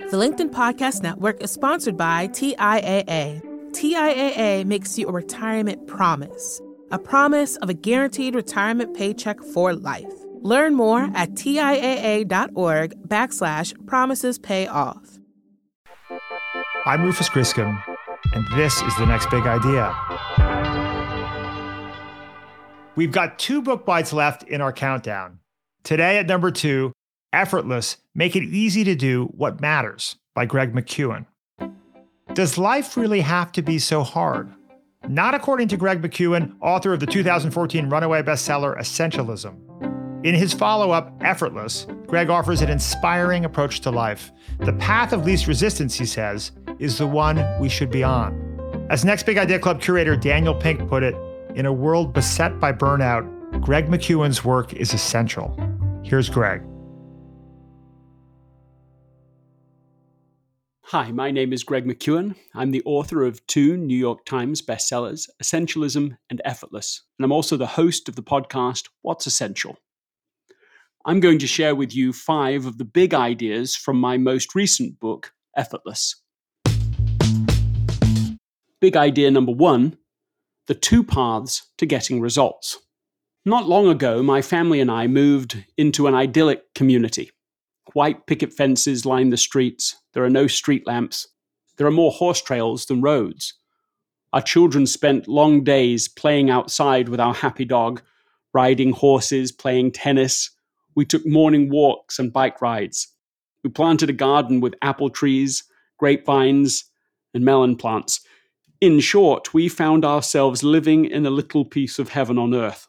The LinkedIn Podcast Network is sponsored by TIAA. TIAA makes you a retirement promise, a promise of a guaranteed retirement paycheck for life. Learn more at TIAA.org backslash promises pay off. I'm Rufus Griscom, and this is the next big idea. We've got two book bites left in our countdown. Today at number two, Effortless Make It Easy to Do What Matters by Greg McKeown. Does life really have to be so hard? Not according to Greg McKeown, author of the 2014 runaway bestseller Essentialism. In his follow up, Effortless, Greg offers an inspiring approach to life. The path of least resistance, he says, is the one we should be on. As Next Big Idea Club curator Daniel Pink put it, in a world beset by burnout, Greg McKeown's work is essential. Here's Greg. Hi, my name is Greg McKeown. I'm the author of two New York Times bestsellers, Essentialism and Effortless, and I'm also the host of the podcast What's Essential. I'm going to share with you five of the big ideas from my most recent book, Effortless. Big idea number one the two paths to getting results. Not long ago, my family and I moved into an idyllic community. White picket fences line the streets. There are no street lamps. There are more horse trails than roads. Our children spent long days playing outside with our happy dog, riding horses, playing tennis. We took morning walks and bike rides. We planted a garden with apple trees, grapevines, and melon plants. In short, we found ourselves living in a little piece of heaven on earth.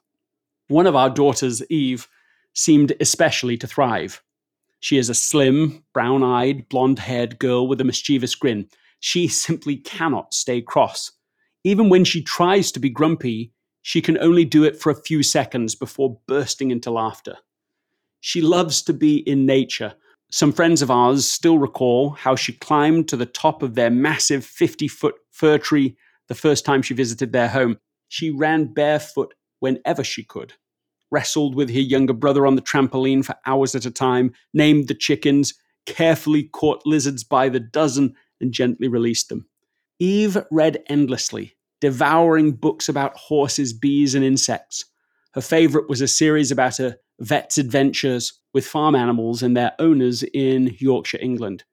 One of our daughters, Eve, seemed especially to thrive. She is a slim, brown eyed, blonde haired girl with a mischievous grin. She simply cannot stay cross. Even when she tries to be grumpy, she can only do it for a few seconds before bursting into laughter. She loves to be in nature. Some friends of ours still recall how she climbed to the top of their massive 50 foot fir tree the first time she visited their home. She ran barefoot whenever she could wrestled with her younger brother on the trampoline for hours at a time, named the chickens, carefully caught lizards by the dozen, and gently released them. Eve read endlessly, devouring books about horses, bees, and insects. Her favorite was a series about a vet's adventures with farm animals and their owners in Yorkshire, England.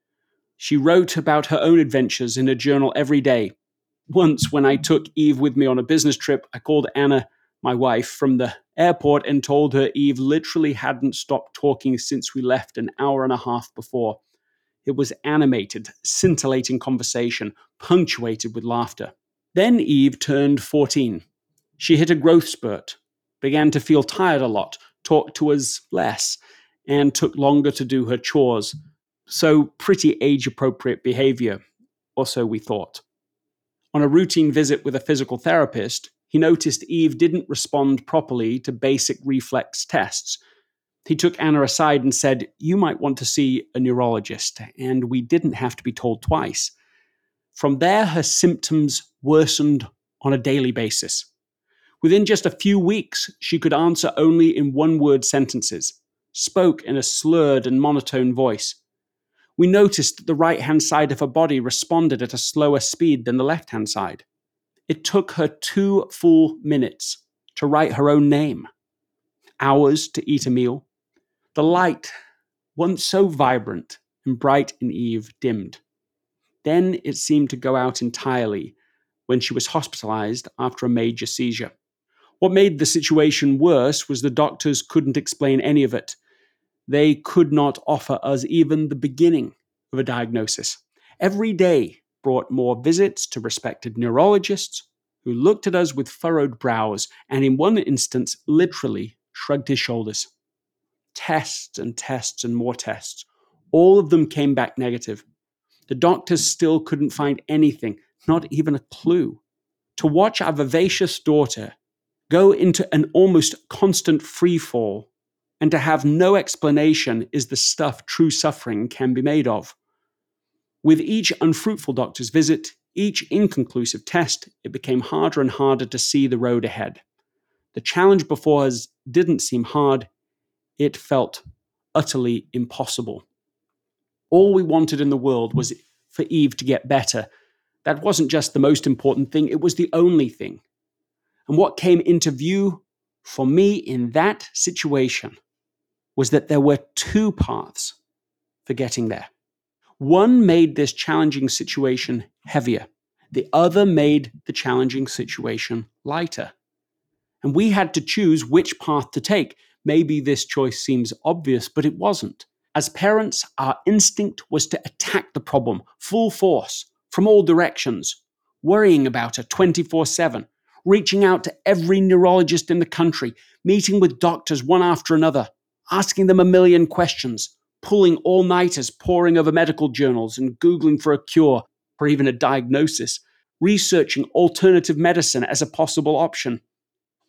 She wrote about her own adventures in a journal every day. Once, when I took Eve with me on a business trip, I called Anna my wife, from the airport and told her Eve literally hadn't stopped talking since we left an hour and a half before. It was animated, scintillating conversation, punctuated with laughter. Then Eve turned 14. She hit a growth spurt, began to feel tired a lot, talked to us less, and took longer to do her chores. So, pretty age appropriate behavior, or so we thought. On a routine visit with a physical therapist, he noticed Eve didn't respond properly to basic reflex tests. He took Anna aside and said, You might want to see a neurologist, and we didn't have to be told twice. From there, her symptoms worsened on a daily basis. Within just a few weeks, she could answer only in one word sentences, spoke in a slurred and monotone voice. We noticed that the right hand side of her body responded at a slower speed than the left hand side. It took her two full minutes to write her own name, hours to eat a meal. The light, once so vibrant and bright in Eve, dimmed. Then it seemed to go out entirely when she was hospitalized after a major seizure. What made the situation worse was the doctors couldn't explain any of it. They could not offer us even the beginning of a diagnosis. Every day, brought more visits to respected neurologists who looked at us with furrowed brows and, in one instance, literally shrugged his shoulders. Tests and tests and more tests. All of them came back negative. The doctors still couldn't find anything, not even a clue. To watch our vivacious daughter go into an almost constant free fall and to have no explanation is the stuff true suffering can be made of. With each unfruitful doctor's visit, each inconclusive test, it became harder and harder to see the road ahead. The challenge before us didn't seem hard, it felt utterly impossible. All we wanted in the world was for Eve to get better. That wasn't just the most important thing, it was the only thing. And what came into view for me in that situation was that there were two paths for getting there. One made this challenging situation heavier, the other made the challenging situation lighter. And we had to choose which path to take. Maybe this choice seems obvious, but it wasn't. As parents, our instinct was to attack the problem full force from all directions, worrying about it 24 7, reaching out to every neurologist in the country, meeting with doctors one after another, asking them a million questions, pulling all nighters, poring over medical journals and Googling for a cure or even a diagnosis, researching alternative medicine as a possible option.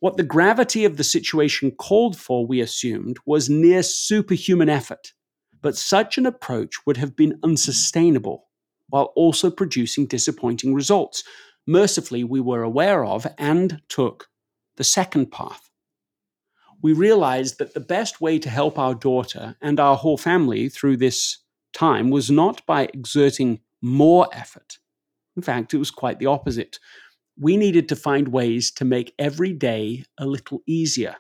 What the gravity of the situation called for, we assumed, was near superhuman effort. But such an approach would have been unsustainable while also producing disappointing results. Mercifully, we were aware of and took the second path we realized that the best way to help our daughter and our whole family through this time was not by exerting more effort. In fact, it was quite the opposite. We needed to find ways to make every day a little easier.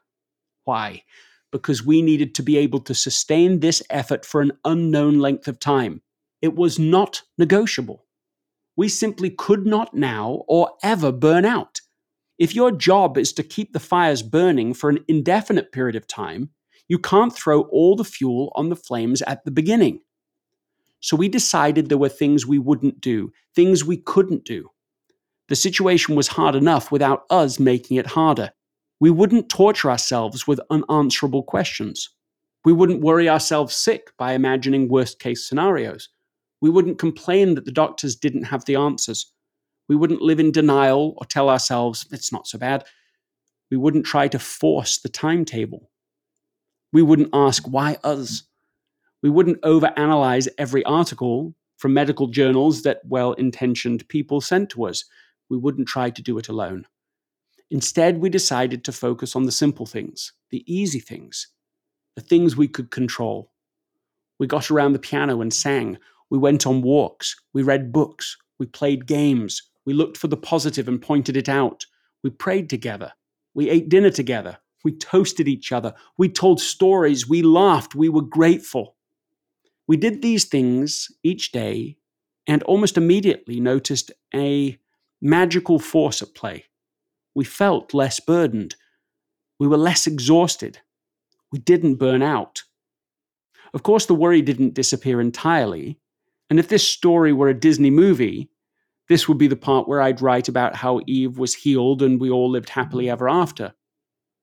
Why? Because we needed to be able to sustain this effort for an unknown length of time. It was not negotiable. We simply could not now or ever burn out. If your job is to keep the fires burning for an indefinite period of time, you can't throw all the fuel on the flames at the beginning. So we decided there were things we wouldn't do, things we couldn't do. The situation was hard enough without us making it harder. We wouldn't torture ourselves with unanswerable questions. We wouldn't worry ourselves sick by imagining worst case scenarios. We wouldn't complain that the doctors didn't have the answers. We wouldn't live in denial or tell ourselves it's not so bad. We wouldn't try to force the timetable. We wouldn't ask, why us? We wouldn't overanalyze every article from medical journals that well intentioned people sent to us. We wouldn't try to do it alone. Instead, we decided to focus on the simple things, the easy things, the things we could control. We got around the piano and sang. We went on walks. We read books. We played games. We looked for the positive and pointed it out. We prayed together. We ate dinner together. We toasted each other. We told stories. We laughed. We were grateful. We did these things each day and almost immediately noticed a magical force at play. We felt less burdened. We were less exhausted. We didn't burn out. Of course, the worry didn't disappear entirely. And if this story were a Disney movie, this would be the part where I'd write about how Eve was healed and we all lived happily ever after.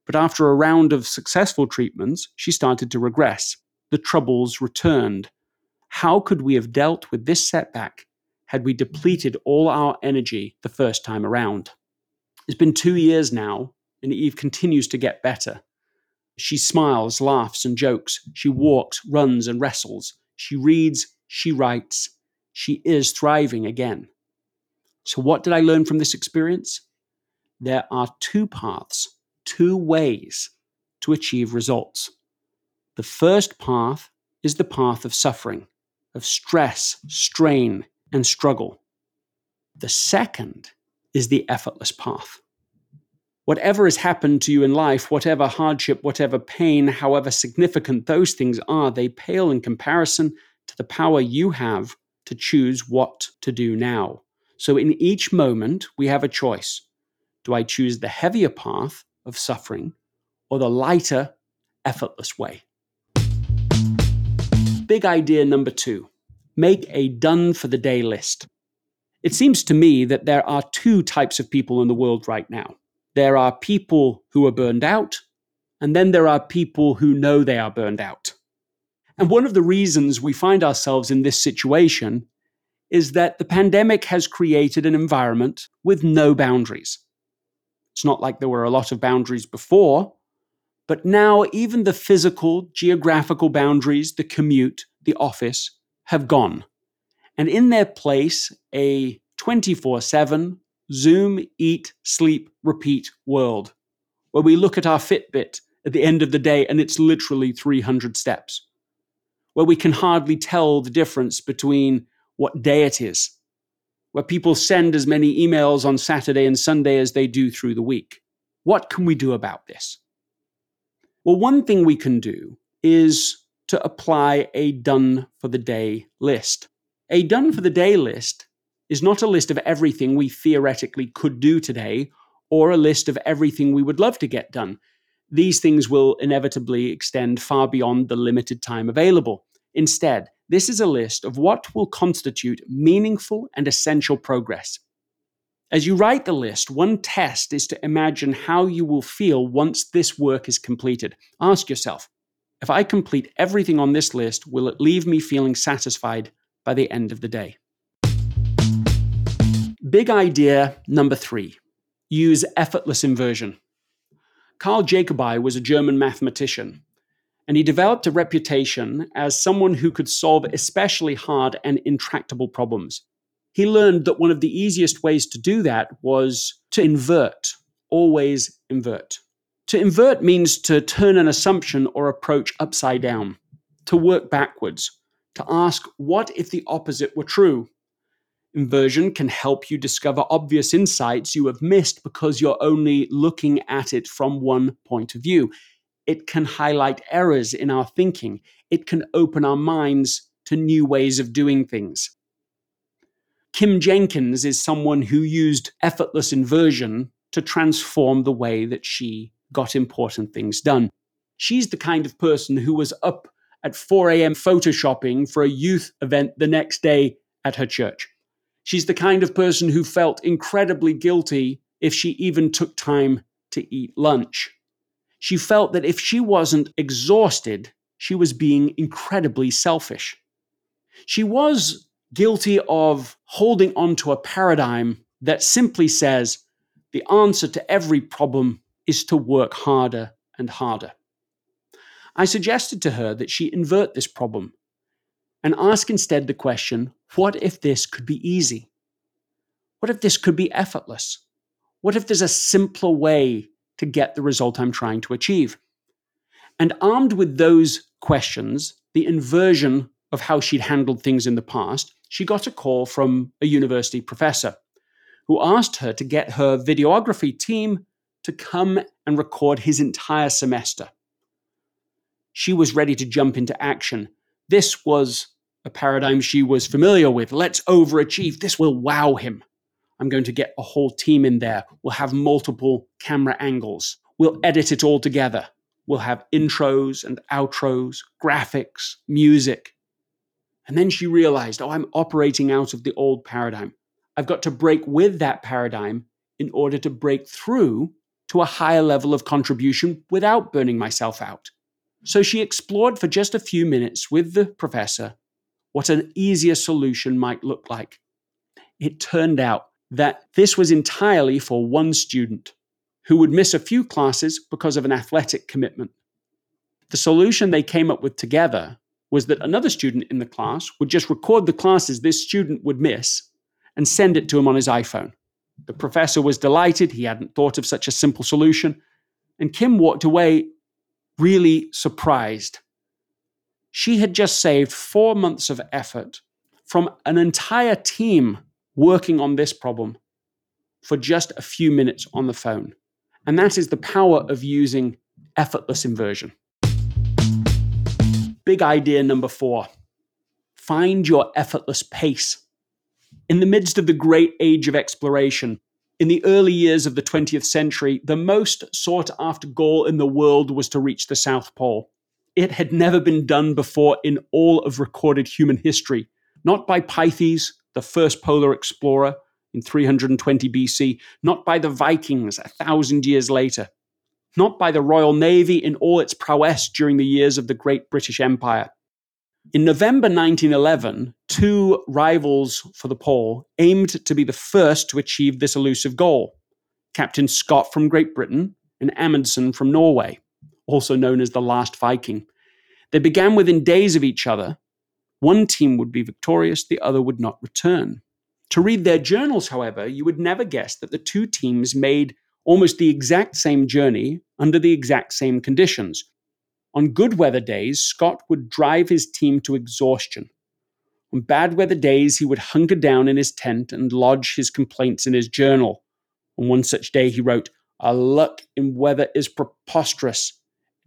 But after a round of successful treatments, she started to regress. The troubles returned. How could we have dealt with this setback had we depleted all our energy the first time around? It's been two years now, and Eve continues to get better. She smiles, laughs, and jokes. She walks, runs, and wrestles. She reads, she writes. She is thriving again. So, what did I learn from this experience? There are two paths, two ways to achieve results. The first path is the path of suffering, of stress, strain, and struggle. The second is the effortless path. Whatever has happened to you in life, whatever hardship, whatever pain, however significant those things are, they pale in comparison to the power you have to choose what to do now. So in each moment, we have a choice. Do I choose the heavier path of suffering or the lighter, effortless way? Big idea number two make a done for the day list. It seems to me that there are two types of people in the world right now. There are people who are burned out, and then there are people who know they are burned out. And one of the reasons we find ourselves in this situation is that the pandemic has created an environment with no boundaries. It's not like there were a lot of boundaries before, but now even the physical, geographical boundaries, the commute, the office, have gone. And in their place, a 24 7 Zoom, eat, sleep, repeat world, where we look at our Fitbit at the end of the day and it's literally 300 steps. where we can hardly tell the difference between what day it is, where people send as many emails on Saturday and Sunday as they do through the week. What can we do about this? Well, one thing we can do is to apply a done for the day list. A done for the day list is not a list of everything we theoretically could do today or a list of everything we would love to get done. These things will inevitably extend far beyond the limited time available. Instead, this is a list of what will constitute meaningful and essential progress. As you write the list, one test is to imagine how you will feel once this work is completed. Ask yourself if I complete everything on this list, will it leave me feeling satisfied by the end of the day? Big idea number three use effortless inversion. Carl Jacobi was a German mathematician, and he developed a reputation as someone who could solve especially hard and intractable problems. He learned that one of the easiest ways to do that was to invert, always invert. To invert means to turn an assumption or approach upside down, to work backwards, to ask, what if the opposite were true? Inversion can help you discover obvious insights you have missed because you're only looking at it from one point of view. It can highlight errors in our thinking. It can open our minds to new ways of doing things. Kim Jenkins is someone who used effortless inversion to transform the way that she got important things done. She's the kind of person who was up at 4 a.m. photoshopping for a youth event the next day at her church. She's the kind of person who felt incredibly guilty if she even took time to eat lunch. She felt that if she wasn't exhausted, she was being incredibly selfish. She was guilty of holding on to a paradigm that simply says the answer to every problem is to work harder and harder. I suggested to her that she invert this problem and ask instead the question what if this could be easy? What if this could be effortless? What if there's a simpler way to get the result I'm trying to achieve? And armed with those questions, the inversion of how she'd handled things in the past, she got a call from a university professor who asked her to get her videography team to come and record his entire semester. She was ready to jump into action. This was a paradigm she was familiar with. Let's overachieve. This will wow him. I'm going to get a whole team in there. We'll have multiple camera angles. We'll edit it all together. We'll have intros and outros, graphics, music. And then she realized, oh, I'm operating out of the old paradigm. I've got to break with that paradigm in order to break through to a higher level of contribution without burning myself out. So she explored for just a few minutes with the professor what an easier solution might look like. It turned out that this was entirely for one student who would miss a few classes because of an athletic commitment. The solution they came up with together was that another student in the class would just record the classes this student would miss and send it to him on his iPhone. The professor was delighted. He hadn't thought of such a simple solution. And Kim walked away really surprised. She had just saved four months of effort from an entire team working on this problem for just a few minutes on the phone. And that is the power of using effortless inversion. Big idea number four find your effortless pace. In the midst of the great age of exploration, in the early years of the 20th century, the most sought after goal in the world was to reach the South Pole. It had never been done before in all of recorded human history, not by Pytheas, the first polar explorer in 320 BC, not by the Vikings a thousand years later, not by the Royal Navy in all its prowess during the years of the Great British Empire. In November 1911, two rivals for the pole aimed to be the first to achieve this elusive goal Captain Scott from Great Britain and Amundsen from Norway, also known as the Last Viking. They began within days of each other. One team would be victorious, the other would not return. To read their journals, however, you would never guess that the two teams made almost the exact same journey under the exact same conditions. On good weather days, Scott would drive his team to exhaustion. On bad weather days, he would hunker down in his tent and lodge his complaints in his journal. On one such day, he wrote, Our luck in weather is preposterous.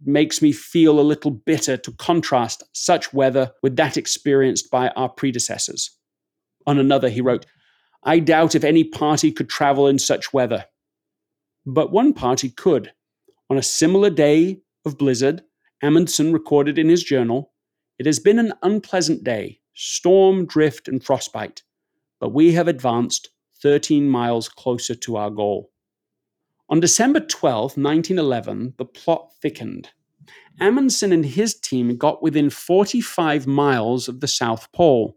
Makes me feel a little bitter to contrast such weather with that experienced by our predecessors. On another, he wrote, I doubt if any party could travel in such weather. But one party could. On a similar day of blizzard, Amundsen recorded in his journal, It has been an unpleasant day, storm, drift, and frostbite, but we have advanced 13 miles closer to our goal. On December 12, 1911, the plot thickened. Amundsen and his team got within 45 miles of the South Pole,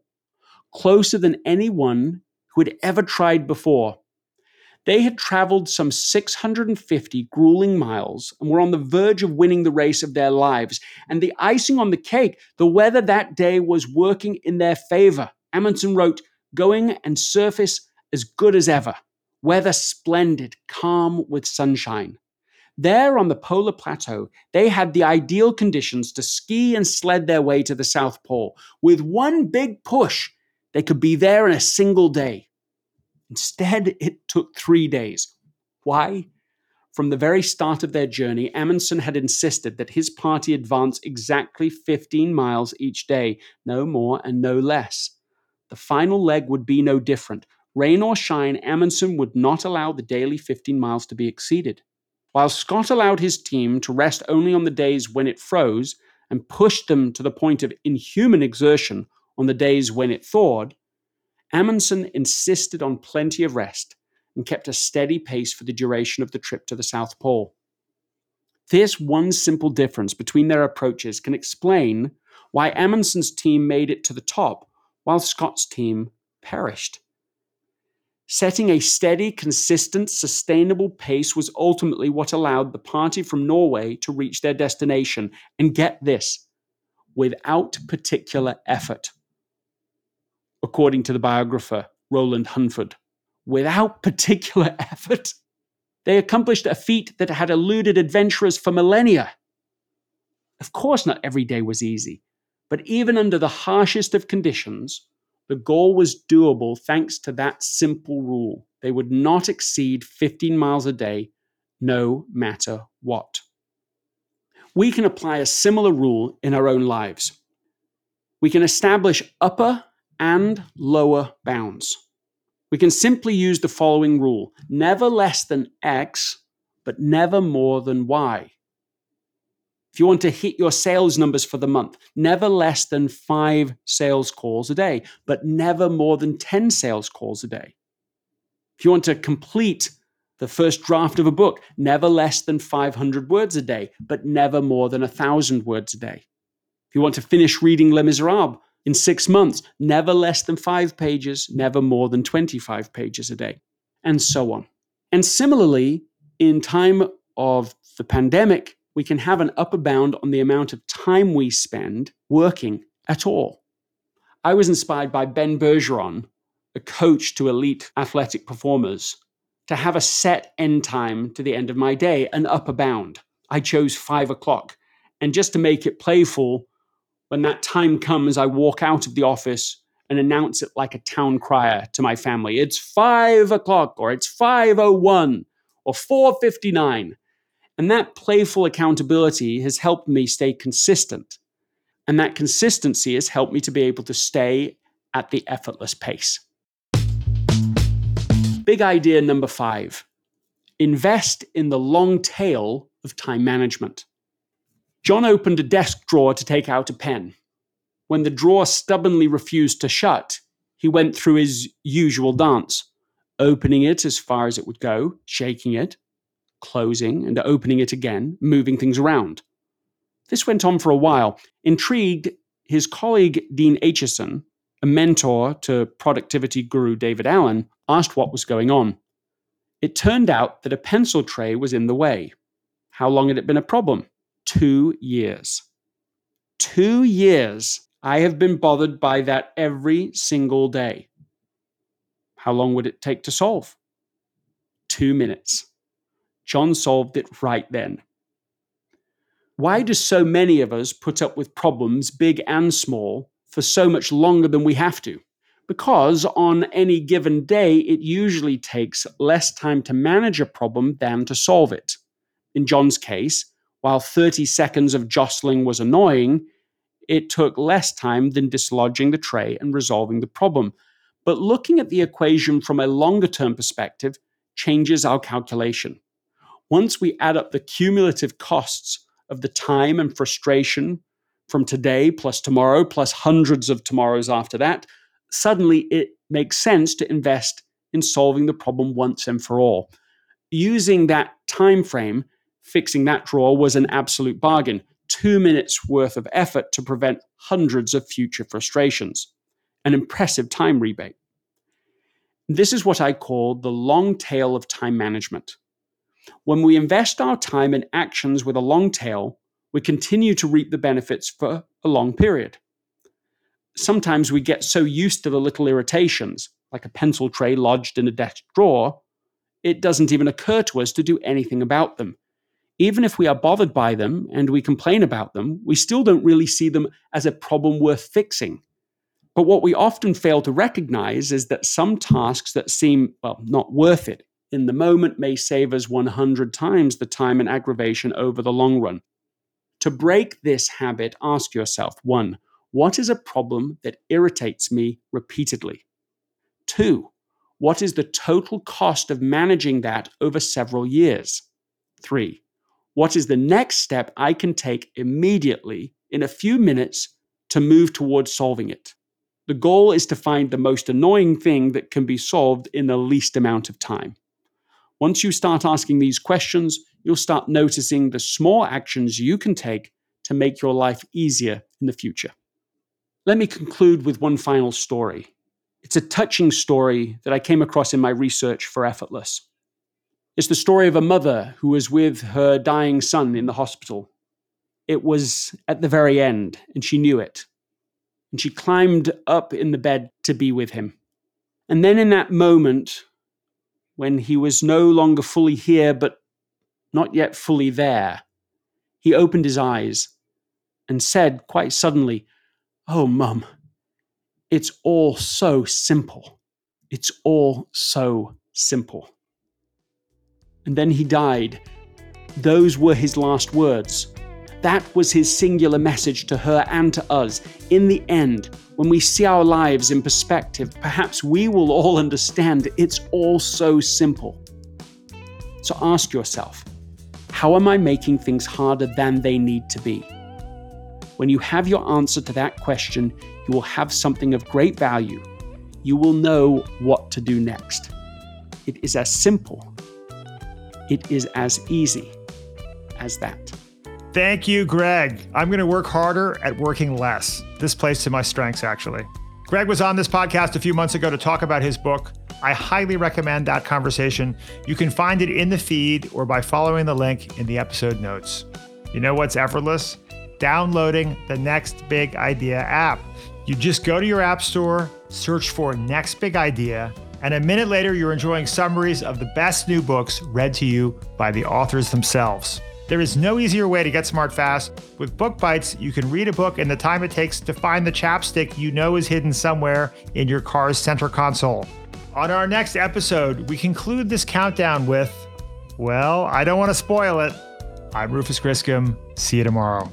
closer than anyone who had ever tried before. They had traveled some 650 grueling miles and were on the verge of winning the race of their lives. And the icing on the cake, the weather that day was working in their favor. Amundsen wrote, Going and surface as good as ever. Weather splendid, calm with sunshine. There on the polar plateau, they had the ideal conditions to ski and sled their way to the South Pole. With one big push, they could be there in a single day. Instead, it took three days. Why? From the very start of their journey, Amundsen had insisted that his party advance exactly 15 miles each day, no more and no less. The final leg would be no different. Rain or shine, Amundsen would not allow the daily 15 miles to be exceeded. While Scott allowed his team to rest only on the days when it froze and pushed them to the point of inhuman exertion on the days when it thawed, Amundsen insisted on plenty of rest and kept a steady pace for the duration of the trip to the South Pole. This one simple difference between their approaches can explain why Amundsen's team made it to the top while Scott's team perished. Setting a steady, consistent, sustainable pace was ultimately what allowed the party from Norway to reach their destination. And get this without particular effort. According to the biographer Roland Huntford, without particular effort, they accomplished a feat that had eluded adventurers for millennia. Of course, not every day was easy, but even under the harshest of conditions, the goal was doable thanks to that simple rule. They would not exceed 15 miles a day, no matter what. We can apply a similar rule in our own lives. We can establish upper and lower bounds. We can simply use the following rule never less than X, but never more than Y. If you want to hit your sales numbers for the month, never less than five sales calls a day, but never more than 10 sales calls a day. If you want to complete the first draft of a book, never less than 500 words a day, but never more than 1,000 words a day. If you want to finish reading Les Miserables in six months, never less than five pages, never more than 25 pages a day, and so on. And similarly, in time of the pandemic, we can have an upper bound on the amount of time we spend working at all. I was inspired by Ben Bergeron, a coach to elite athletic performers, to have a set end time to the end of my day, an upper bound. I chose five o'clock. And just to make it playful, when that time comes, I walk out of the office and announce it like a town crier to my family. It's five o'clock, or it's 501, or 459. And that playful accountability has helped me stay consistent. And that consistency has helped me to be able to stay at the effortless pace. Big idea number five invest in the long tail of time management. John opened a desk drawer to take out a pen. When the drawer stubbornly refused to shut, he went through his usual dance, opening it as far as it would go, shaking it, closing and opening it again, moving things around. This went on for a while. Intrigued, his colleague Dean Acheson, a mentor to productivity guru David Allen, asked what was going on. It turned out that a pencil tray was in the way. How long had it been a problem? Two years. Two years I have been bothered by that every single day. How long would it take to solve? Two minutes. John solved it right then. Why do so many of us put up with problems, big and small, for so much longer than we have to? Because on any given day, it usually takes less time to manage a problem than to solve it. In John's case, while 30 seconds of jostling was annoying, it took less time than dislodging the tray and resolving the problem. But looking at the equation from a longer term perspective changes our calculation. Once we add up the cumulative costs of the time and frustration from today plus tomorrow plus hundreds of tomorrows after that, suddenly it makes sense to invest in solving the problem once and for all. Using that time frame, fixing that drawer was an absolute bargain. 2 minutes worth of effort to prevent hundreds of future frustrations. An impressive time rebate. This is what I call the long tail of time management. When we invest our time in actions with a long tail, we continue to reap the benefits for a long period. Sometimes we get so used to the little irritations, like a pencil tray lodged in a desk drawer, it doesn't even occur to us to do anything about them. Even if we are bothered by them and we complain about them, we still don't really see them as a problem worth fixing. But what we often fail to recognize is that some tasks that seem, well, not worth it in the moment may save us 100 times the time and aggravation over the long run. To break this habit, ask yourself one, what is a problem that irritates me repeatedly? Two, what is the total cost of managing that over several years? Three, what is the next step I can take immediately in a few minutes to move towards solving it? The goal is to find the most annoying thing that can be solved in the least amount of time. Once you start asking these questions, you'll start noticing the small actions you can take to make your life easier in the future. Let me conclude with one final story. It's a touching story that I came across in my research for Effortless. It's the story of a mother who was with her dying son in the hospital. It was at the very end, and she knew it. And she climbed up in the bed to be with him. And then in that moment, when he was no longer fully here, but not yet fully there, he opened his eyes and said quite suddenly, Oh, Mum, it's all so simple. It's all so simple. And then he died. Those were his last words. That was his singular message to her and to us. In the end, when we see our lives in perspective, perhaps we will all understand it's all so simple. So ask yourself how am I making things harder than they need to be? When you have your answer to that question, you will have something of great value. You will know what to do next. It is as simple, it is as easy as that. Thank you, Greg. I'm going to work harder at working less. This plays to my strengths, actually. Greg was on this podcast a few months ago to talk about his book. I highly recommend that conversation. You can find it in the feed or by following the link in the episode notes. You know what's effortless? Downloading the Next Big Idea app. You just go to your app store, search for Next Big Idea, and a minute later, you're enjoying summaries of the best new books read to you by the authors themselves. There is no easier way to get smart fast. With Book Bites, you can read a book in the time it takes to find the chapstick you know is hidden somewhere in your car's center console. On our next episode, we conclude this countdown with, well, I don't want to spoil it. I'm Rufus Griscom. See you tomorrow.